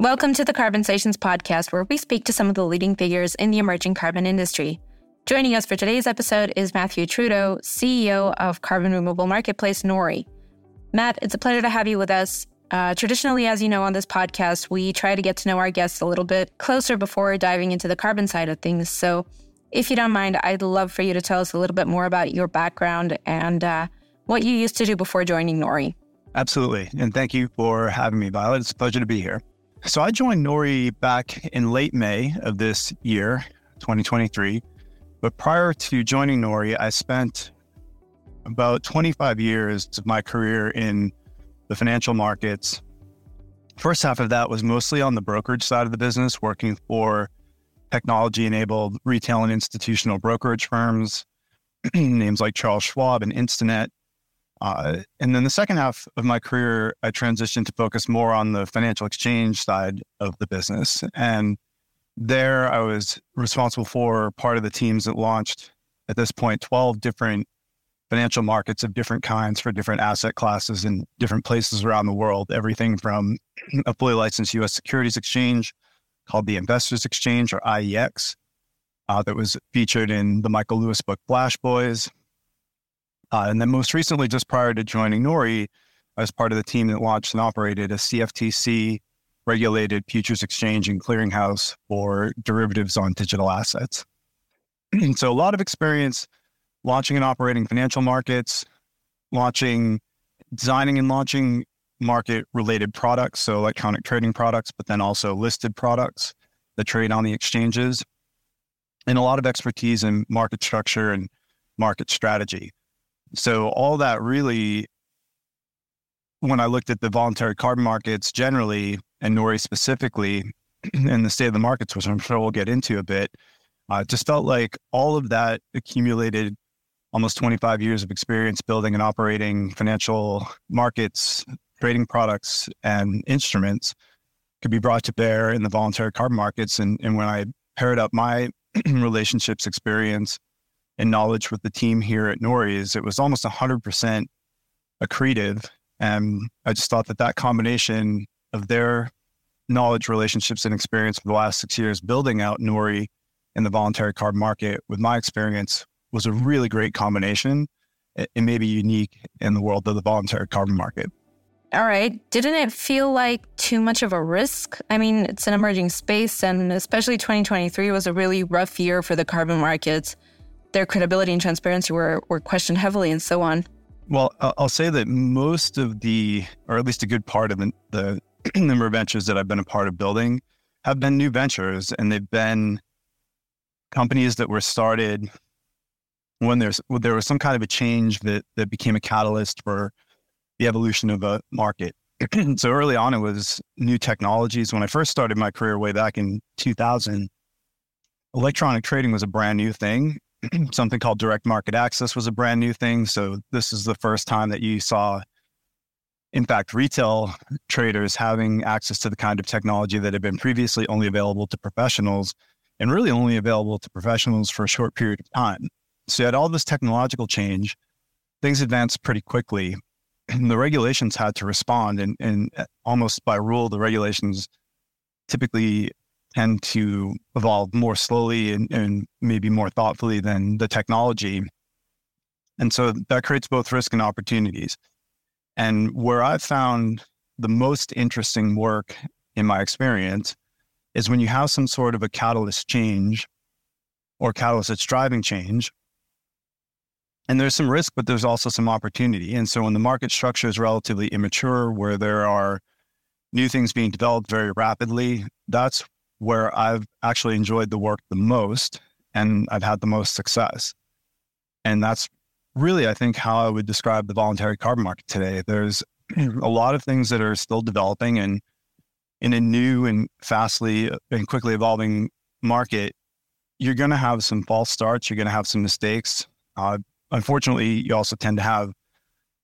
Welcome to the Carbonsations podcast, where we speak to some of the leading figures in the emerging carbon industry. Joining us for today's episode is Matthew Trudeau, CEO of carbon removal marketplace Nori. Matt, it's a pleasure to have you with us. Uh, traditionally, as you know, on this podcast, we try to get to know our guests a little bit closer before diving into the carbon side of things. So, if you don't mind, I'd love for you to tell us a little bit more about your background and uh, what you used to do before joining Nori. Absolutely. And thank you for having me, Violet. It's a pleasure to be here. So I joined Nori back in late May of this year, 2023. But prior to joining Nori, I spent about 25 years of my career in the financial markets. First half of that was mostly on the brokerage side of the business, working for technology enabled retail and institutional brokerage firms, names like Charles Schwab and Instinet. Uh, and then the second half of my career, I transitioned to focus more on the financial exchange side of the business. And there I was responsible for part of the teams that launched at this point 12 different financial markets of different kinds for different asset classes in different places around the world. Everything from a fully licensed US securities exchange called the Investors Exchange or IEX, uh, that was featured in the Michael Lewis book Flash Boys, uh, and then most recently, just prior to joining Nori, I was part of the team that launched and operated a CFTC regulated futures exchange and clearinghouse for derivatives on digital assets. And so a lot of experience launching and operating financial markets, launching, designing and launching market related products, so electronic trading products, but then also listed products that trade on the exchanges, and a lot of expertise in market structure and market strategy. So all that really, when I looked at the voluntary carbon markets generally and Nori specifically, and the state of the markets, which I'm sure we'll get into a bit, uh, just felt like all of that accumulated almost 25 years of experience building and operating financial markets, trading products, and instruments could be brought to bear in the voluntary carbon markets. And, and when I paired up my relationships experience and knowledge with the team here at Nori's, it was almost 100% accretive. And I just thought that that combination of their knowledge, relationships, and experience for the last six years building out Nori in the voluntary carbon market with my experience was a really great combination. It may be unique in the world of the voluntary carbon market. All right. Didn't it feel like too much of a risk? I mean, it's an emerging space, and especially 2023 was a really rough year for the carbon markets their credibility and transparency were, were questioned heavily and so on. Well, I'll say that most of the, or at least a good part of the, the number of ventures that I've been a part of building have been new ventures and they've been companies that were started when there's when there was some kind of a change that that became a catalyst for the evolution of a market. so early on, it was new technologies. When I first started my career way back in 2000, electronic trading was a brand new thing, something called direct market access was a brand new thing. So this is the first time that you saw, in fact, retail traders having access to the kind of technology that had been previously only available to professionals and really only available to professionals for a short period of time. So you had all this technological change. Things advanced pretty quickly. And the regulations had to respond, and, and uh, almost by rule, the regulations typically tend to evolve more slowly and, and maybe more thoughtfully than the technology. And so that creates both risk and opportunities. And where I've found the most interesting work in my experience is when you have some sort of a catalyst change or catalyst that's driving change. And there's some risk, but there's also some opportunity. And so when the market structure is relatively immature, where there are new things being developed very rapidly, that's where I've actually enjoyed the work the most and I've had the most success. And that's really, I think, how I would describe the voluntary carbon market today. There's a lot of things that are still developing and in a new and fastly and quickly evolving market, you're going to have some false starts. You're going to have some mistakes. Uh, unfortunately, you also tend to have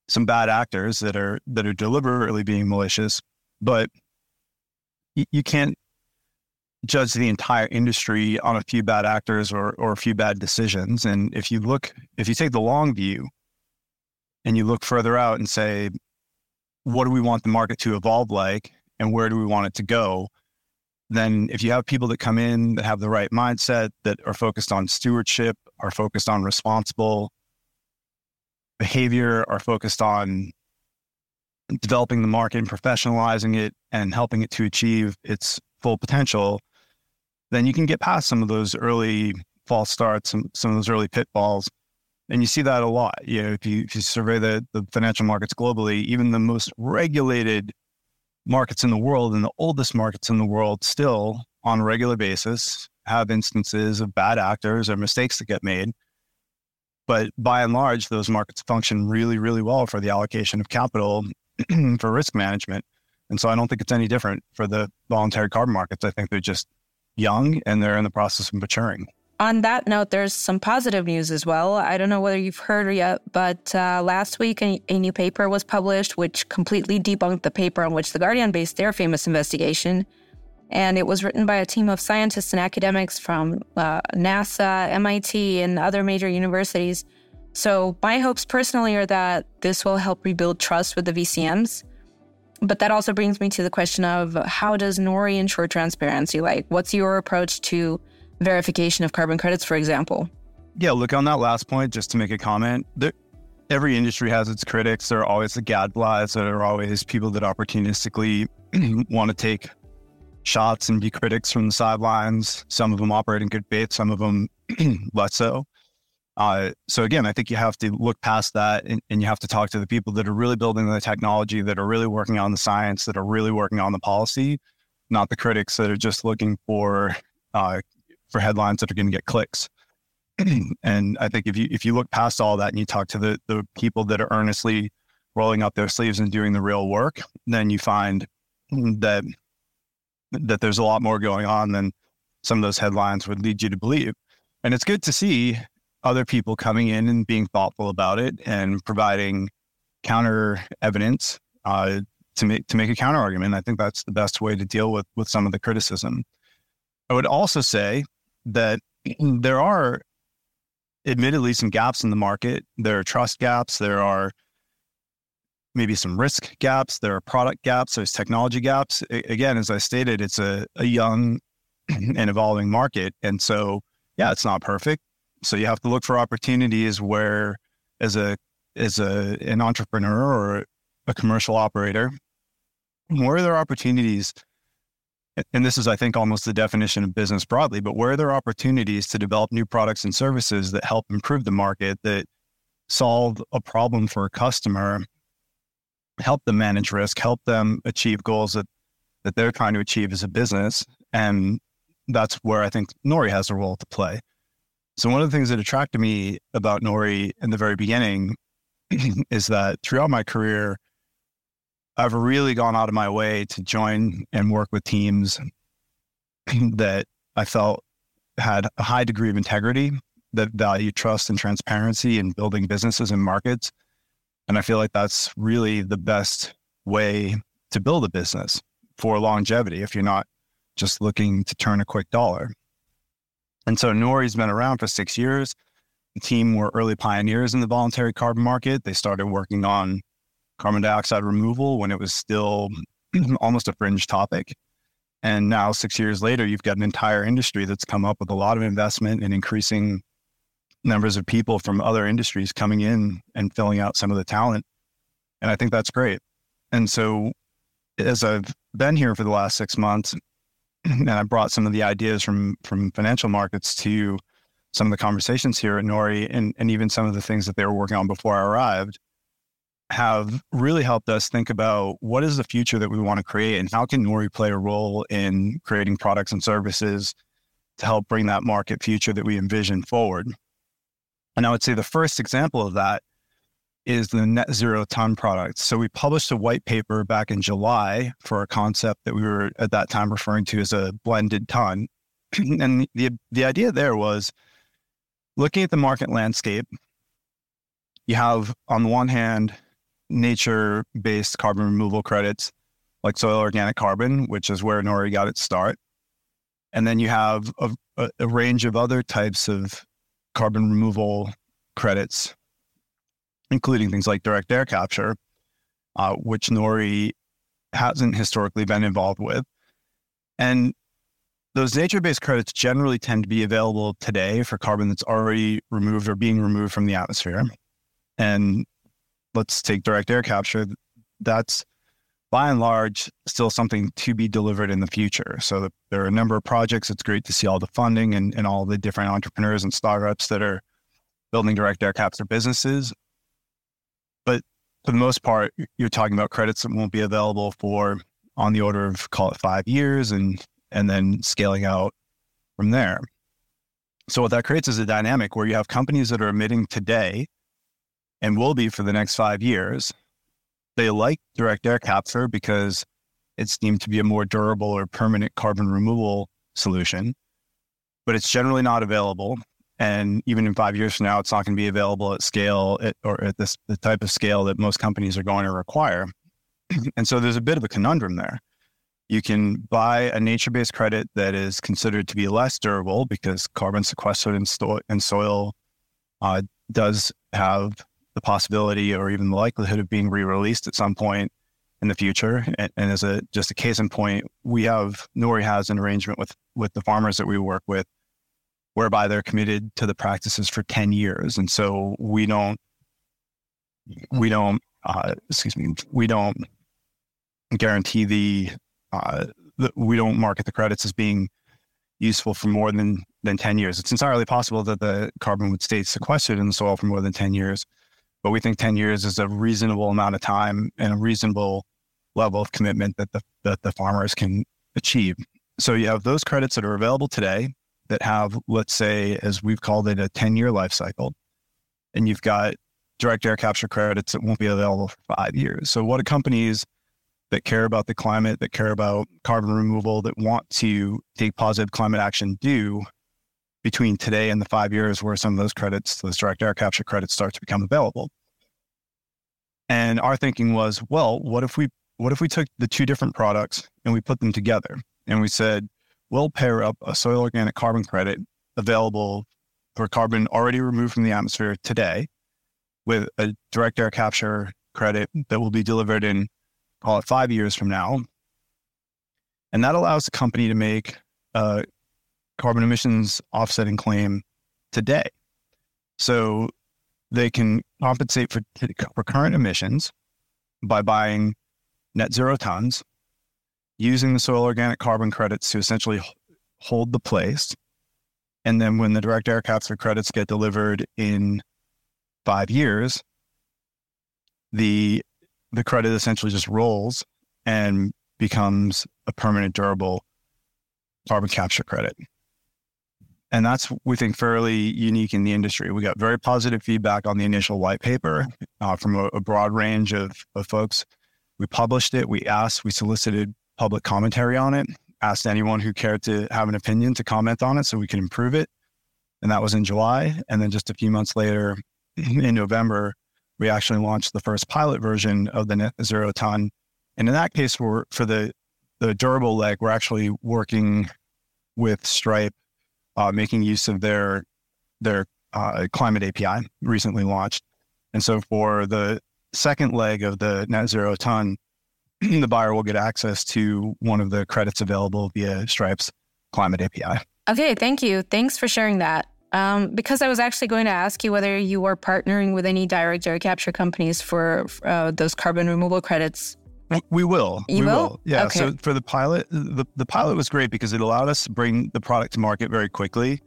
some bad actors that are that are deliberately being malicious. But you can't judge the entire industry on a few bad actors or, or a few bad decisions. And if you look, if you take the long view and you look further out and say, what do we want the market to evolve like and where do we want it to go? then if you have people that come in that have the right mindset, that are focused on stewardship, are focused on responsible behavior, are focused on developing the market and professionalizing it and helping it to achieve its full potential, then you can get past some of those early false starts, some, some of those early pitfalls. And you see that a lot. You know, if you, if you survey the, the financial markets globally, even the most regulated markets in the world and the oldest markets in the world still on a regular basis have instances of bad actors or mistakes that get made. But by and large, those markets function really, really well for the allocation of capital for risk management. And so I don't think it's any different for the voluntary carbon markets. I think they're just young and they're in the process of maturing. On that note, there's some positive news as well. I don't know whether you've heard yet, but uh, last week a, a, new paper was published which completely debunked the paper on which The Guardian based their famous investigation. And it was written by a team of scientists and academics from uh, NASA, MIT, and other major universities. So, my hopes personally are that this will help rebuild trust with the VCMs. But that also brings me to the question of how does Nori ensure transparency? Like, what's your approach to verification of carbon credits, for example. Yeah, look on that last point, just to make a comment. There, every industry has its critics. There are always the gadflies. There are always people that opportunistically want to take shots and be critics from the sidelines. Some of them operate in good faith, some of them less so. Uh, so again, I think you have to look past that and, and, you have to talk to the people that are really building the technology, that are really working on the science, that are really working on the policy, not the critics that are just looking for uh, for headlines that are going to get clicks. and I think if you if you look past all that and you talk to the the people that are earnestly rolling up their sleeves and doing the real work, then you find that that there's a lot more going on than some of those headlines would lead you to believe. And it's good to see other people coming in and being thoughtful about it and providing counter evidence uh, to make to make a counter argument. I think that's the best way to deal with with some of the criticism. I would also say that there are admittedly some gaps in the market. There are trust gaps. There are maybe some risk gaps. There are product gaps. There's technology gaps. again, as I stated, it's a, a young and evolving market. And so, yeah, it's not perfect. So you have to look for opportunities where, as a as a an entrepreneur or a commercial operator, where are there opportunities and this is, I think, almost the definition of business broadly, but where are there opportunities to develop new products and services that help improve the market, that solve a problem for a customer, help them manage risk, help them achieve goals that, that they're trying to achieve as a business. And that's where I think Nori has a role to play. So, one of the things that attracted me about Nori in the very beginning is that throughout my career, I've really gone out of my way to join and work with teams that I felt had a high degree of integrity, that value trust and transparency in building businesses and markets. And I feel like that's really the best way to build a business for longevity if you're not just looking to turn a quick dollar. And so Nori's been around for six years. The team were early pioneers in the voluntary carbon market. They started working on carbon dioxide removal when it was still almost a fringe topic. And now, six years later, you've got an entire industry that's come up with a lot of investment and increasing numbers of people from other industries coming in and filling out some of the talent. And I think that's great. And so, as I've been here for the last six months, and I brought some of the ideas from from financial markets to some of the conversations here at Nori, and, and even some of the things that they were working on before I arrived have really helped us think about what is the future that we want to create and how can Nori play a role in creating products and services to help bring that market future that we envision forward. And I would say the first example of that is the net zero ton product. So we published a white paper back in July for a concept that we were at that time referring to as a blended ton. and the the idea there was looking at the market landscape, you have on the one hand nature based carbon removal credits like soil organic carbon, which is where Nori got its start. And then you have a, a range of other types of carbon removal credits, including things like direct air capture, uh, which Nori hasn't historically been involved with. And those nature based credits generally tend to be available today for carbon that's already removed or being removed from the atmosphere. And let's take direct air capture. That's by and large still something to be delivered in the future. So there are a number of projects. It's great to see all the funding and, and all the different entrepreneurs and startups that are building direct air capture businesses. But for the most part, you're talking about credits that won't be available for on the order of call it five years and and then scaling out from there. So what that creates is a dynamic where you have companies that are emitting today and will be for the next five years. They like direct air capture because it's deemed to be a more durable or permanent carbon removal solution, but it's generally not available. And even in five years from now, it's not going to be available at scale at, or at this the type of scale that most companies are going to require. and so there's a bit of a conundrum there. You can buy a nature based credit that is considered to be less durable because carbon sequestered in, sto- in soil uh, does have the possibility or even the likelihood of being re released at some point in the future. And, and, as a just a case in point, we have Nori has an arrangement with with the farmers that we work with whereby they're committed to the practices for 10 years. And so we don't we don't uh, excuse me, we don't guarantee the uh, we don't market the credits as being useful for more than than 10 years. It's entirely possible that the carbon would stay sequestered in the soil for more than 10 years, but we think 10 years is a reasonable amount of time and a reasonable level of commitment that the that the farmers can achieve. So you have those credits that are available today that have, let's say, as we've called it, a 10 year life cycle. And you've got direct air capture credits that won't be available for five years. So what do companies that care about the climate, that care about carbon removal, that want to take positive climate action do between today and the five years where some of those credits, those direct air capture credits start to become available. And our thinking was, well, what if we what if we took the two different products and we put them together and we said, we'll pair up a soil organic carbon credit available for carbon already removed from the atmosphere today with a direct air capture credit that will be delivered in call it five years from now. And that allows the company to make a carbon emissions offsetting claim today. So they can compensate for, for current emissions by buying net zero tons, using the soil organic carbon credits to essentially hold the place. And then when the direct air capture credits get delivered in five years, the the credit essentially just rolls and becomes a permanent, durable carbon capture credit. And that's, we think, fairly unique in the industry. We got very positive feedback on the initial white paper uh, from a, a, broad range of, of folks. We published it, we asked, we solicited public commentary on it, asked anyone who cared to have an opinion to comment on it so we could improve it. And that was in July. And then just a few months later, in November, we actually launched the first pilot version of the net zero ton. And in that case, for the the durable leg, we're actually working with Stripe, uh, making use of their their uh, climate API recently launched. And so for the second leg of the net zero ton, the buyer will get access to one of the credits available via Stripe's climate API. Okay, thank you. Thanks for sharing that. Um, because I was actually going to ask you whether you are partnering with any direct air capture companies for uh, those carbon removal credits. We will. You we will? will. Yeah. Okay. So for the pilot, the, the pilot was great because it allowed us to bring the product to market very quickly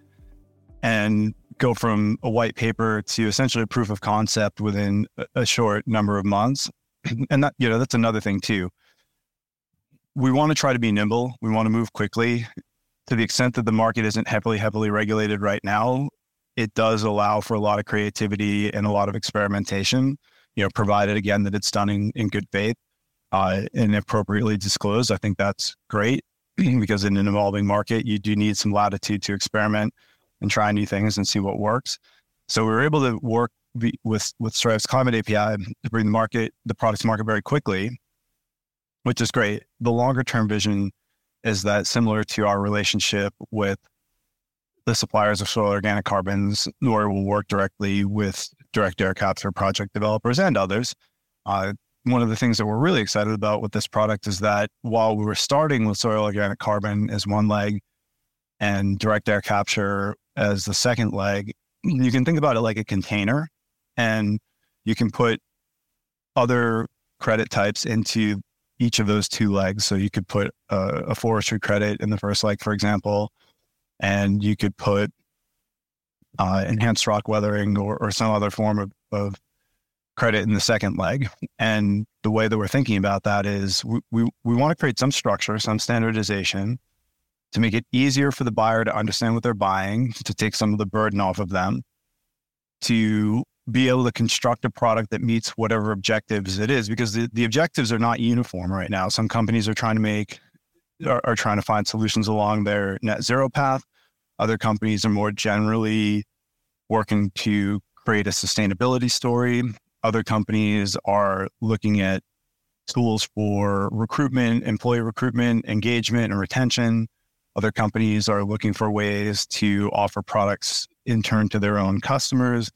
and go from a white paper to essentially a proof of concept within a short number of months. And that, you know, that's another thing too. We want to try to be nimble. We want to move quickly to the extent that the market isn't heavily, heavily regulated right now, it does allow for a lot of creativity and a lot of experimentation, you know, provided again that it's done in, in good faith uh, and appropriately disclosed. I think that's great because in an evolving market, you do need some latitude to experiment and try new things and see what works. So we were able to work with with Stripe's Climate API to bring the market the product to market very quickly, which is great. The longer term vision is that similar to our relationship with the suppliers of soil organic carbons, Nori will work directly with direct air capture project developers and others. Uh, one of the things that we're really excited about with this product is that while we were starting with soil organic carbon as one leg, and direct air capture as the second leg, you can think about it like a container and you can put other credit types into each of those two legs. So you could put a, a forestry credit in the first leg, for example, and you could put uh, enhanced rock weathering or, or some other form of, of credit in the second leg. And the way that we're thinking about that is we, we, we want to create some structure, some standardization to make it easier for the buyer to understand what they're buying, to take some of the burden off of them, to be able to construct a product that meets whatever objectives it is, because the, the objectives are not uniform right now. Some companies are trying to make, are, are trying to find solutions along their net zero path. Other companies are more generally working to create a sustainability story. Other companies are looking at tools for recruitment, employee recruitment, engagement, and retention. Other companies are looking for ways to offer products in turn to their own customers.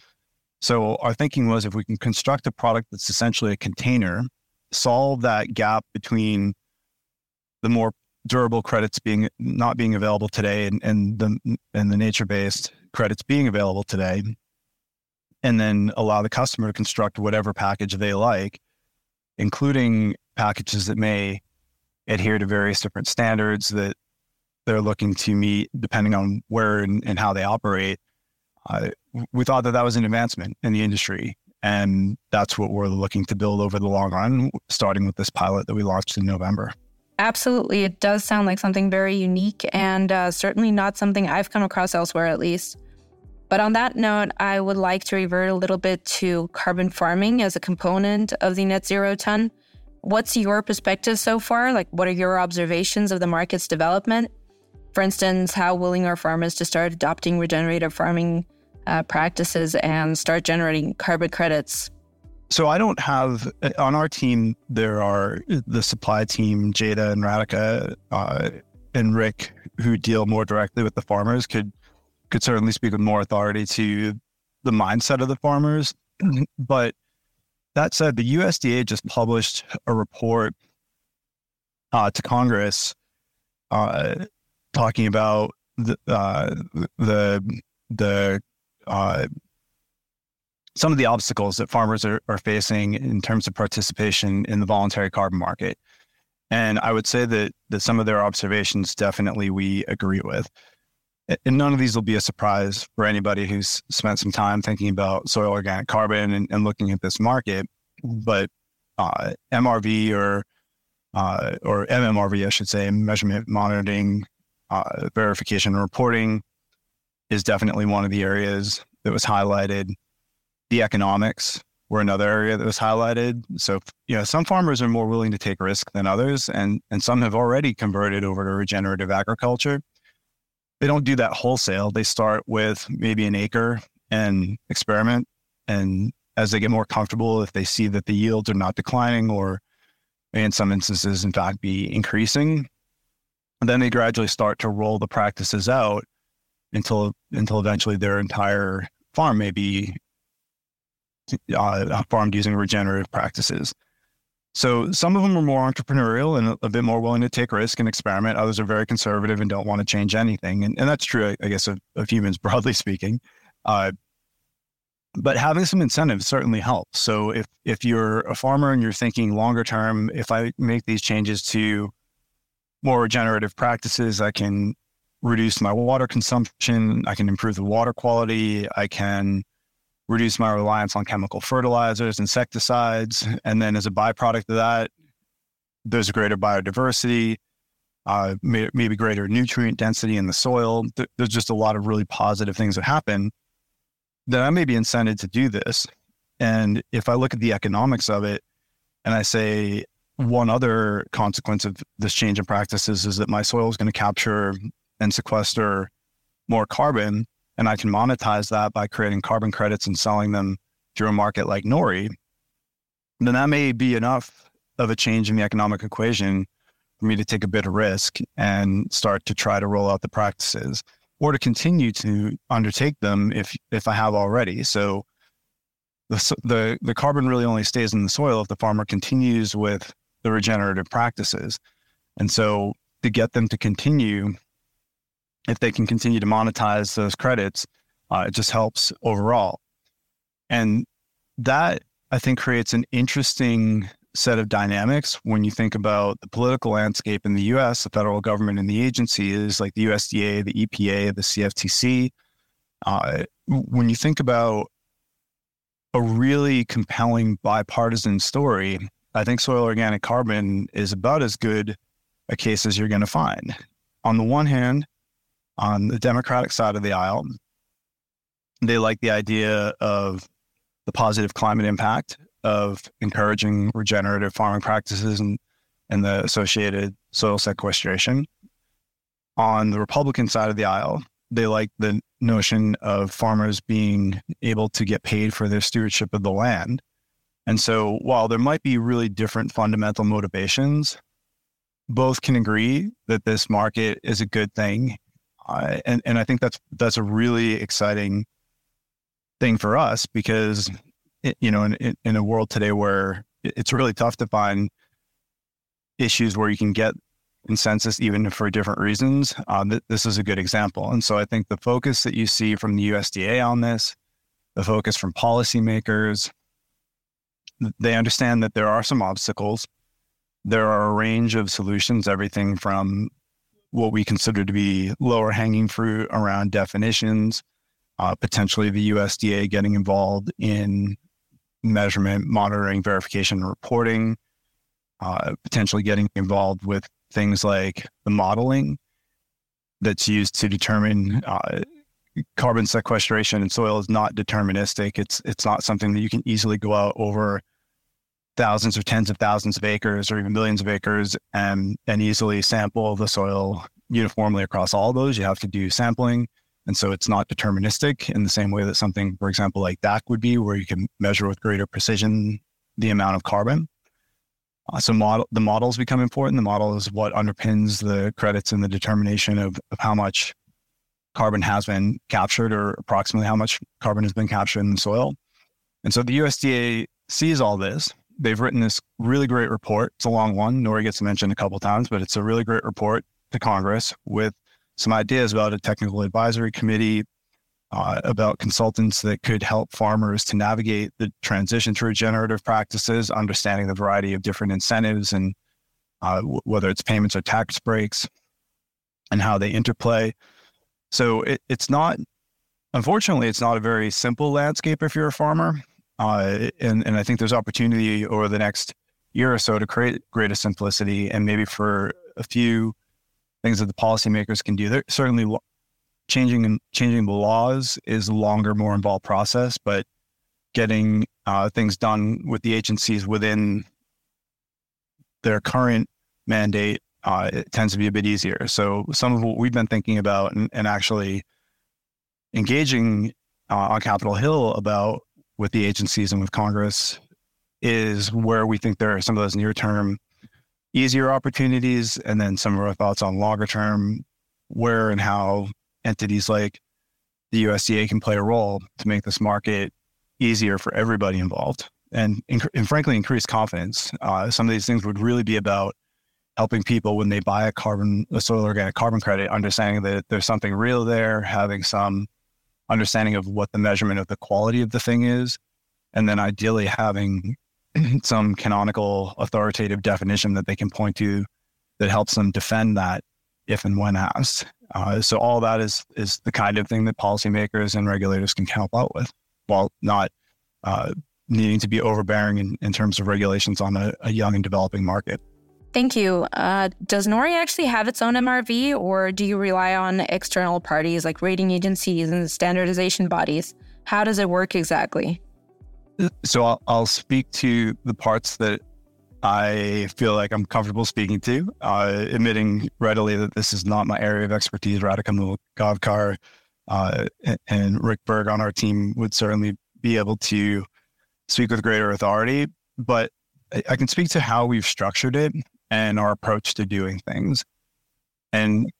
So our thinking was if we can construct a product that's essentially a container, solve that gap between the more durable credits being not being available today and, and the and the nature based credits being available today, and then allow the customer to construct whatever package they like, including packages that may adhere to various different standards that they're looking to meet depending on where and, and how they operate. Uh, we thought that that was an advancement in the industry. And that's what we're looking to build over the long run, starting with this pilot that we launched in November. Absolutely. It does sound like something very unique and uh, certainly not something I've come across elsewhere, at least. But on that note, I would like to revert a little bit to carbon farming as a component of the net zero ton. What's your perspective so far? Like, what are your observations of the market's development? For instance, how willing are farmers to start adopting regenerative farming uh, practices and start generating carbon credits? So I don't have on our team. There are the supply team, Jada and Radhika uh, and Rick, who deal more directly with the farmers. Could could certainly speak with more authority to the mindset of the farmers. But that said, the USDA just published a report uh, to Congress uh, talking about the uh, the the uh, some of the obstacles that farmers are, are facing in terms of participation in the voluntary carbon market. And I would say that that some of their observations definitely we agree with. And none of these will be a surprise for anybody who's spent some time thinking about soil organic carbon and, and looking at this market. But uh, MRV or uh, or MMRV, I should say, measurement monitoring uh, verification and reporting is definitely one of the areas that was highlighted. The economics were another area that was highlighted. So, you know, some farmers are more willing to take risk than others, and and some have already converted over to regenerative agriculture. They don't do that wholesale. They start with maybe an acre and experiment, and as they get more comfortable, if they see that the yields are not declining or in some instances, in fact, be increasing, then they gradually start to roll the practices out until until eventually their entire farm may be uh, farmed using regenerative practices. So some of them are more entrepreneurial and a, bit more willing to take risk and experiment. Others are very conservative and don't want to change anything. And, and that's true, I guess, of, of humans broadly speaking. Uh, but having some incentives certainly helps. So if if you're a farmer and you're thinking longer term, if I make these changes to more regenerative practices. I can reduce my water consumption. I can improve the water quality. I can reduce my reliance on chemical fertilizers, insecticides. And then as a byproduct of that, there's greater biodiversity, uh, maybe greater nutrient density in the soil. There's just a lot of really positive things that happen. Then I may be incented to do this. And if I look at the economics of it and I say, one other consequence of this change in practices is that my soil is going to capture and sequester more carbon, and I can monetize that by creating carbon credits and selling them through a market like Nori. Then that may be enough of a change in the economic equation for me to take a bit of risk and start to try to roll out the practices or to continue to undertake them if if I have already. So the, the the carbon really only stays in the soil if the farmer continues with the regenerative practices. And so to get them to continue, if they can continue to monetize those credits, uh, it just helps overall. And that I think creates an interesting set of dynamics when you think about the political landscape in the US, the federal government and the agencies like the USDA, the EPA, the CFTC. Uh, when you think about a really compelling bipartisan story, I think soil organic carbon is about as good a case as you're going to find. On the one hand, on the Democratic side of the aisle, they like the idea of the positive climate impact of encouraging regenerative farming practices and, and the associated soil sequestration. On the Republican side of the aisle, they like the notion of farmers being able to get paid for their stewardship of the land. And so while there might be really different fundamental motivations, both can agree that this market is a good thing. Uh, and, and I think that's that's a really exciting thing for us because you know in, in a world today where it's really tough to find issues where you can get consensus even for different reasons uh, th- this is a good example. And so i think the focus that you see from the usda on this the focus from policymakers they understand that there are some obstacles. There are a range of solutions everything from what we consider to be lower hanging fruit around definitions uh, potentially the USDA getting involved in measurement, monitoring, verification, and reporting, uh, potentially getting involved with things like the modeling that's used to determine uh, carbon sequestration in soil is not deterministic. It's it's not something that you can easily go out over thousands or tens of thousands of acres or even millions of acres and and easily sample the soil uniformly across all those. You have to do sampling. And so it's not deterministic in the same way that something, for example, like DAC would be, where you can measure with greater precision the amount of carbon. Uh, so model, the models become important. The model is what underpins the credits and the determination of, of how much carbon has been captured or approximately how much carbon has been captured in the soil. And so the USDA sees all this. They've written this really great report. It's a long one. Nori gets mentioned a couple times, but it's a really great report to Congress with some ideas about a technical advisory committee, uh, about consultants that could help farmers to navigate the transition to regenerative practices, understanding the variety of different incentives and uh, w- whether it's payments or tax breaks and how they interplay. So it, it's not, unfortunately, it's not a very simple landscape if you're a farmer. Uh, and, and I think there's opportunity over the next year or so to create greater simplicity and maybe for a few things that the policymakers can do. They're certainly changing changing the laws is a longer, more involved process, but getting uh, things done with the agencies within their current mandate uh, it tends to be a bit easier. So some of what we've been thinking about and, and actually engaging uh, on Capitol Hill about with the agencies and with Congress is where we think there are some of those near term easier opportunities, and then some of our thoughts on longer term, where and how entities like the USDA can play a role to make this market easier for everybody involved and, and frankly increase confidence. Uh, some of these things would really be about helping people when they buy a carbon, a soil organic carbon credit, understanding that there's something real there, having some understanding of what the measurement of the quality of the thing is, and then ideally having some canonical authoritative definition that they can point to that helps them defend that if and when asked. Uh, so all that is is the kind of thing that policymakers and regulators can help out with, while not uh, needing to be overbearing in, in terms of regulations on a, a young and developing market. Thank you. Uh, does Nori actually have its own MRV, or do you rely on external parties like rating agencies and standardization bodies? How does it work exactly? So I'll, I'll speak to the parts that I feel like I'm comfortable speaking to, uh, admitting readily that this is not my area of expertise. Radhika Gavkar uh, and Rick Berg on our team would certainly be able to speak with greater authority, but I can speak to how we've structured it and our approach to doing things. And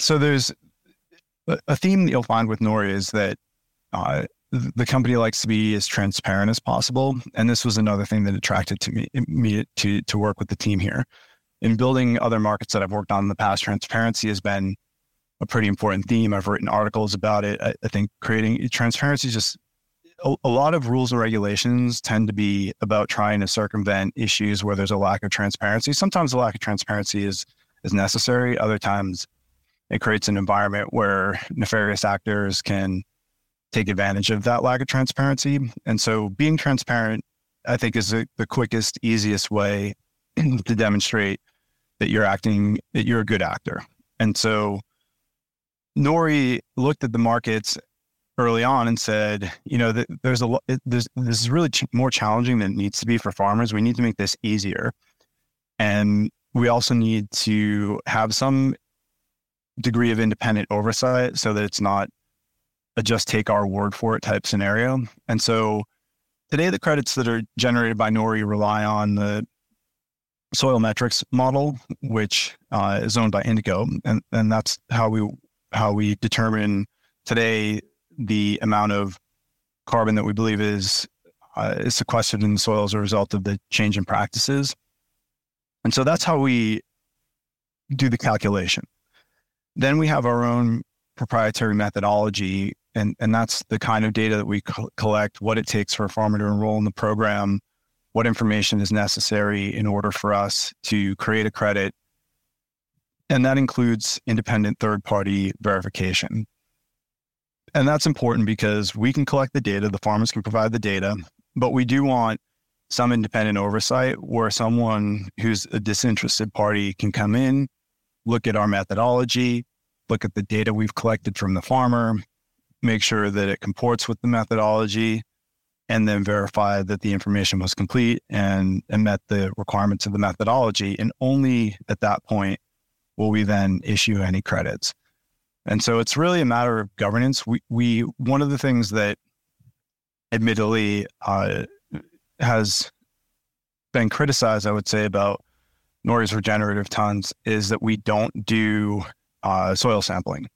so there's a theme that you'll find with Nori is that uh, the company likes to be as transparent as possible. And this was another thing that attracted to me, me to, to work with the team here. In building other markets that I've worked on in the past, transparency has been a pretty important theme. I've written articles about it. I, I think creating transparency is just a, a, lot of rules and regulations tend to be about trying to circumvent issues where there's a lack of transparency. Sometimes the lack of transparency is is necessary. Other times it creates an environment where nefarious actors can take advantage of that lack of transparency. And so being transparent, I think, is the, the quickest, easiest way to demonstrate that you're acting, that you're a good actor. And so Nori looked at the markets early on and said, you know, there's a there's this is really ch- more challenging than it needs to be for farmers. We need to make this easier, and we also need to have some degree of independent oversight so that it's not a just take our word for it type scenario. And so today, the credits that are generated by Nori rely on the soil metrics model, which uh, is owned by Indigo, and and that's how we how we determine today the amount of carbon that we believe is uh, is sequestered in the soil as a result of the change in practices. And so that's how we do the calculation. Then we have our own proprietary methodology, and, and that's the kind of data that we co- collect, what it takes for a farmer to enroll in the program, what information is necessary in order for us to create a credit. And that includes independent third party verification. And that's important because we can collect the data, the farmers can provide the data, but we do want some independent oversight where someone who's a disinterested party can come in, look at our methodology, look at the data we've collected from the farmer, make sure that it comports with the methodology, and then verify that the information was complete and, and met the requirements of the methodology. And only at that point will we then issue any credits. And so it's really a matter of governance. We, we one of the things that admittedly uh, has been criticized, I would say, about Nori's regenerative tons is that we don't do uh, soil sampling.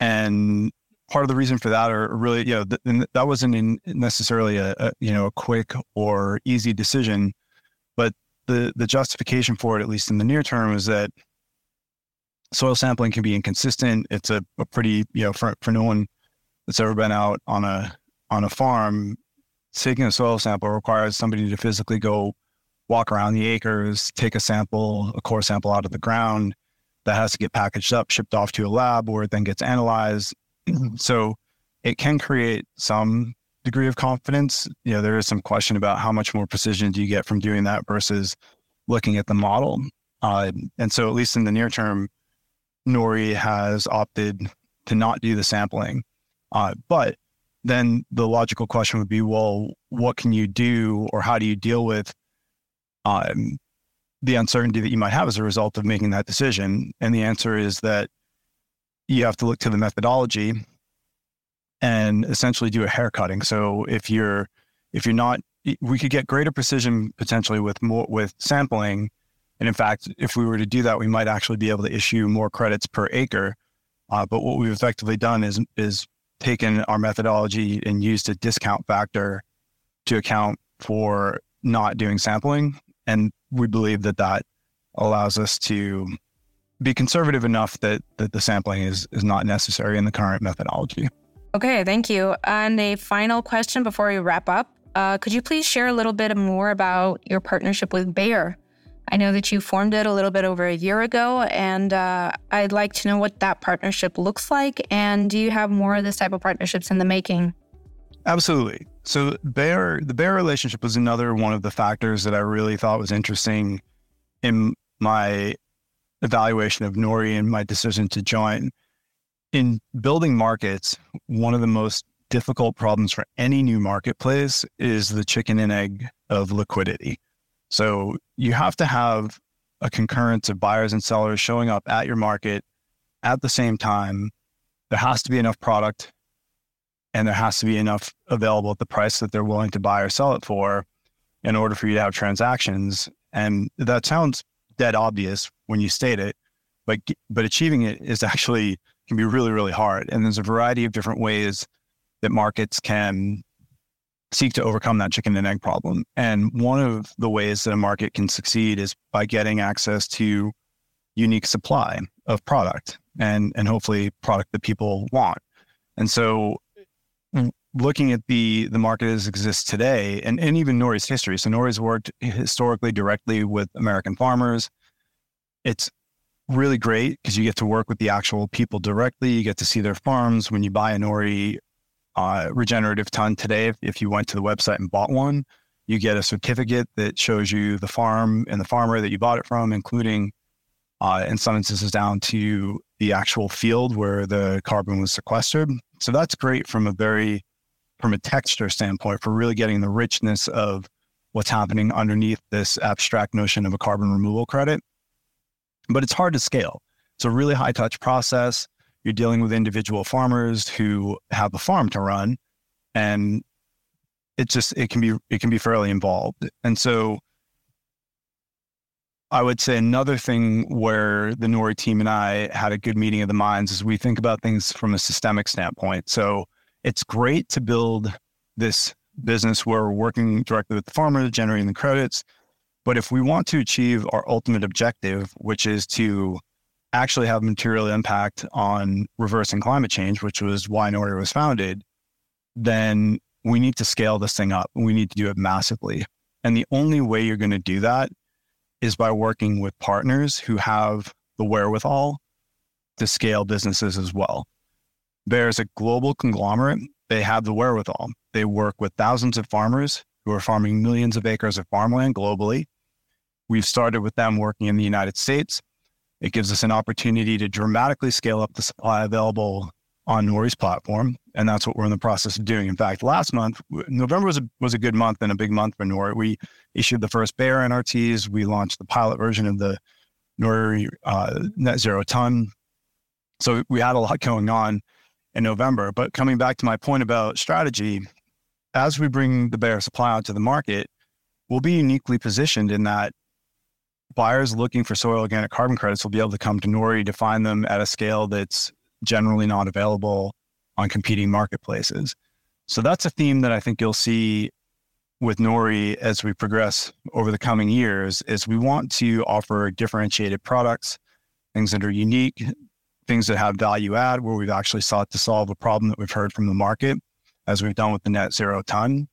And part of the reason for that are really, you know, th- that wasn't necessarily a, a, you know, a quick or easy decision, but the, the justification for it, at least in the near term, is that soil sampling can be inconsistent. It's a, a pretty, you know, for, for no one that's ever been out on a on a farm, taking a soil sample requires somebody to physically go walk around the acres, take a sample, a core sample out of the ground that has to get packaged up, shipped off to a lab where it then gets analyzed. so it can create some degree of confidence. You know, there is some question about how much more precision do you get from doing that versus looking at the model. Uh, and so, at least in the near term, Nori has opted to not do the sampling. Uh, but then the logical question would be, well, what can you do or how do you deal with um, the uncertainty that you might have as a result of making that decision? And the answer is that you have to look to the methodology and essentially do a haircutting. So if you're if you're not, we could get greater precision potentially with more with sampling and in fact, if we were to do that, we might actually be able to issue more credits per acre. Uh, but what we've effectively done is is taken our methodology and used a discount factor to account for not doing sampling, and we believe that that allows us to be conservative enough that that the sampling is is not necessary in the current methodology. Okay, thank you. And a final question before we wrap up. Uh, could you please share a little bit more about your partnership with Bayer? I know that you formed it a little bit over a year ago, and uh, I'd like to know what that partnership looks like. And do you have more of this type of partnerships in the making? Absolutely. So the Bayer relationship was another one of the factors that I really thought was interesting in my evaluation of Nori and my decision to join. In building markets, one of the most difficult problems for any new marketplace is the chicken and egg of liquidity. So you have to have a concurrence of buyers and sellers showing up at your market at the same time. There has to be enough product and there has to be enough available at the price that they're willing to buy or sell it for in order for you to have transactions. And that sounds dead obvious when you state it, but but achieving it is actually can be really really hard. And there's a variety of different ways that markets can seek to overcome that chicken and egg problem. And one of the ways that a market can succeed is by getting access to unique supply of product. and and hopefully product that people want. And so looking at the the market as exists today and, and even Nori's history. So Nori's worked historically directly with American farmers. It's really great because you get to work with the actual people directly. You get to see their farms. When you buy a Nori uh, regenerative ton today, if, if you went to the website and bought one, you get a certificate that shows you the farm and the farmer that you bought it from, including uh, in some instances down to the actual field where the carbon was sequestered. So that's great from a very from a texture standpoint for really getting the richness of what's happening underneath this abstract notion of a carbon removal credit. But it's hard to scale. It's a really high touch process. You're dealing with individual farmers who have a farm to run and it just it can be it can be fairly involved. And so I would say another thing where the Nori team and I had a good meeting of the minds is we think about things from a systemic standpoint. So it's great to build this business where we're working directly with the farmer, generating the credits. But if we want to achieve our ultimate objective, which is to actually have material impact on reversing climate change, which was why Nori was founded, then we need to scale this thing up. We need to do it massively. And the only way you're going to do that is by working with partners who have the wherewithal to scale businesses as well. Is a global conglomerate. They have the wherewithal. They work with thousands of farmers who are farming millions of acres of farmland globally. We've started with them working in the United States. It gives us an opportunity to dramatically scale up the supply available on Nori's platform, and that's what we're in the process of doing. In fact, last month, November was a, was a good month and a big month for Nori. We issued the first Bayer NRTs. We launched the pilot version of the Nori uh, Net Zero Tonne. So we had a lot going on in November. But coming back to my point about strategy, as we bring the Bayer supply out to the market, we'll be uniquely positioned in that buyers looking for soil organic carbon credits will be able to come to Nori to find them at a scale that's generally not available on competing marketplaces. So that's a theme that I think you'll see with Nori as we progress over the coming years is we want to offer differentiated products, things that are unique, things that have value add, where we've actually sought to solve a problem that we've heard from the market, as we've done with the net zero ton.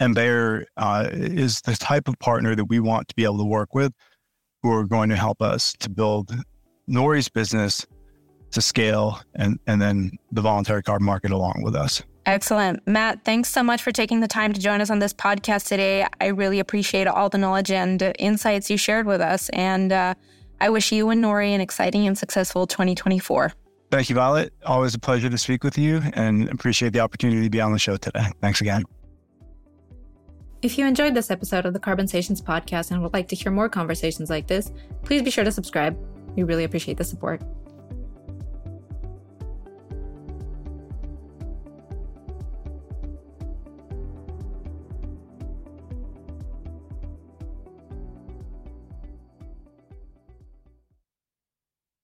And Bayer uh, is the type of partner that we want to be able to work with, who are going to help us to build Nori's business to scale and, and then the voluntary carbon market along with us. Excellent. Matt, thanks so much for taking the time to join us on this podcast today. I really appreciate all the knowledge and insights you shared with us. And uh, I wish you and Nori an exciting and successful 2024. Thank you, Violet. Always a pleasure to speak with you and appreciate the opportunity to be on the show today. Thanks again. If you enjoyed this episode of the Carbonsations podcast and would like to hear more conversations like this, please be sure to subscribe. We really appreciate the support.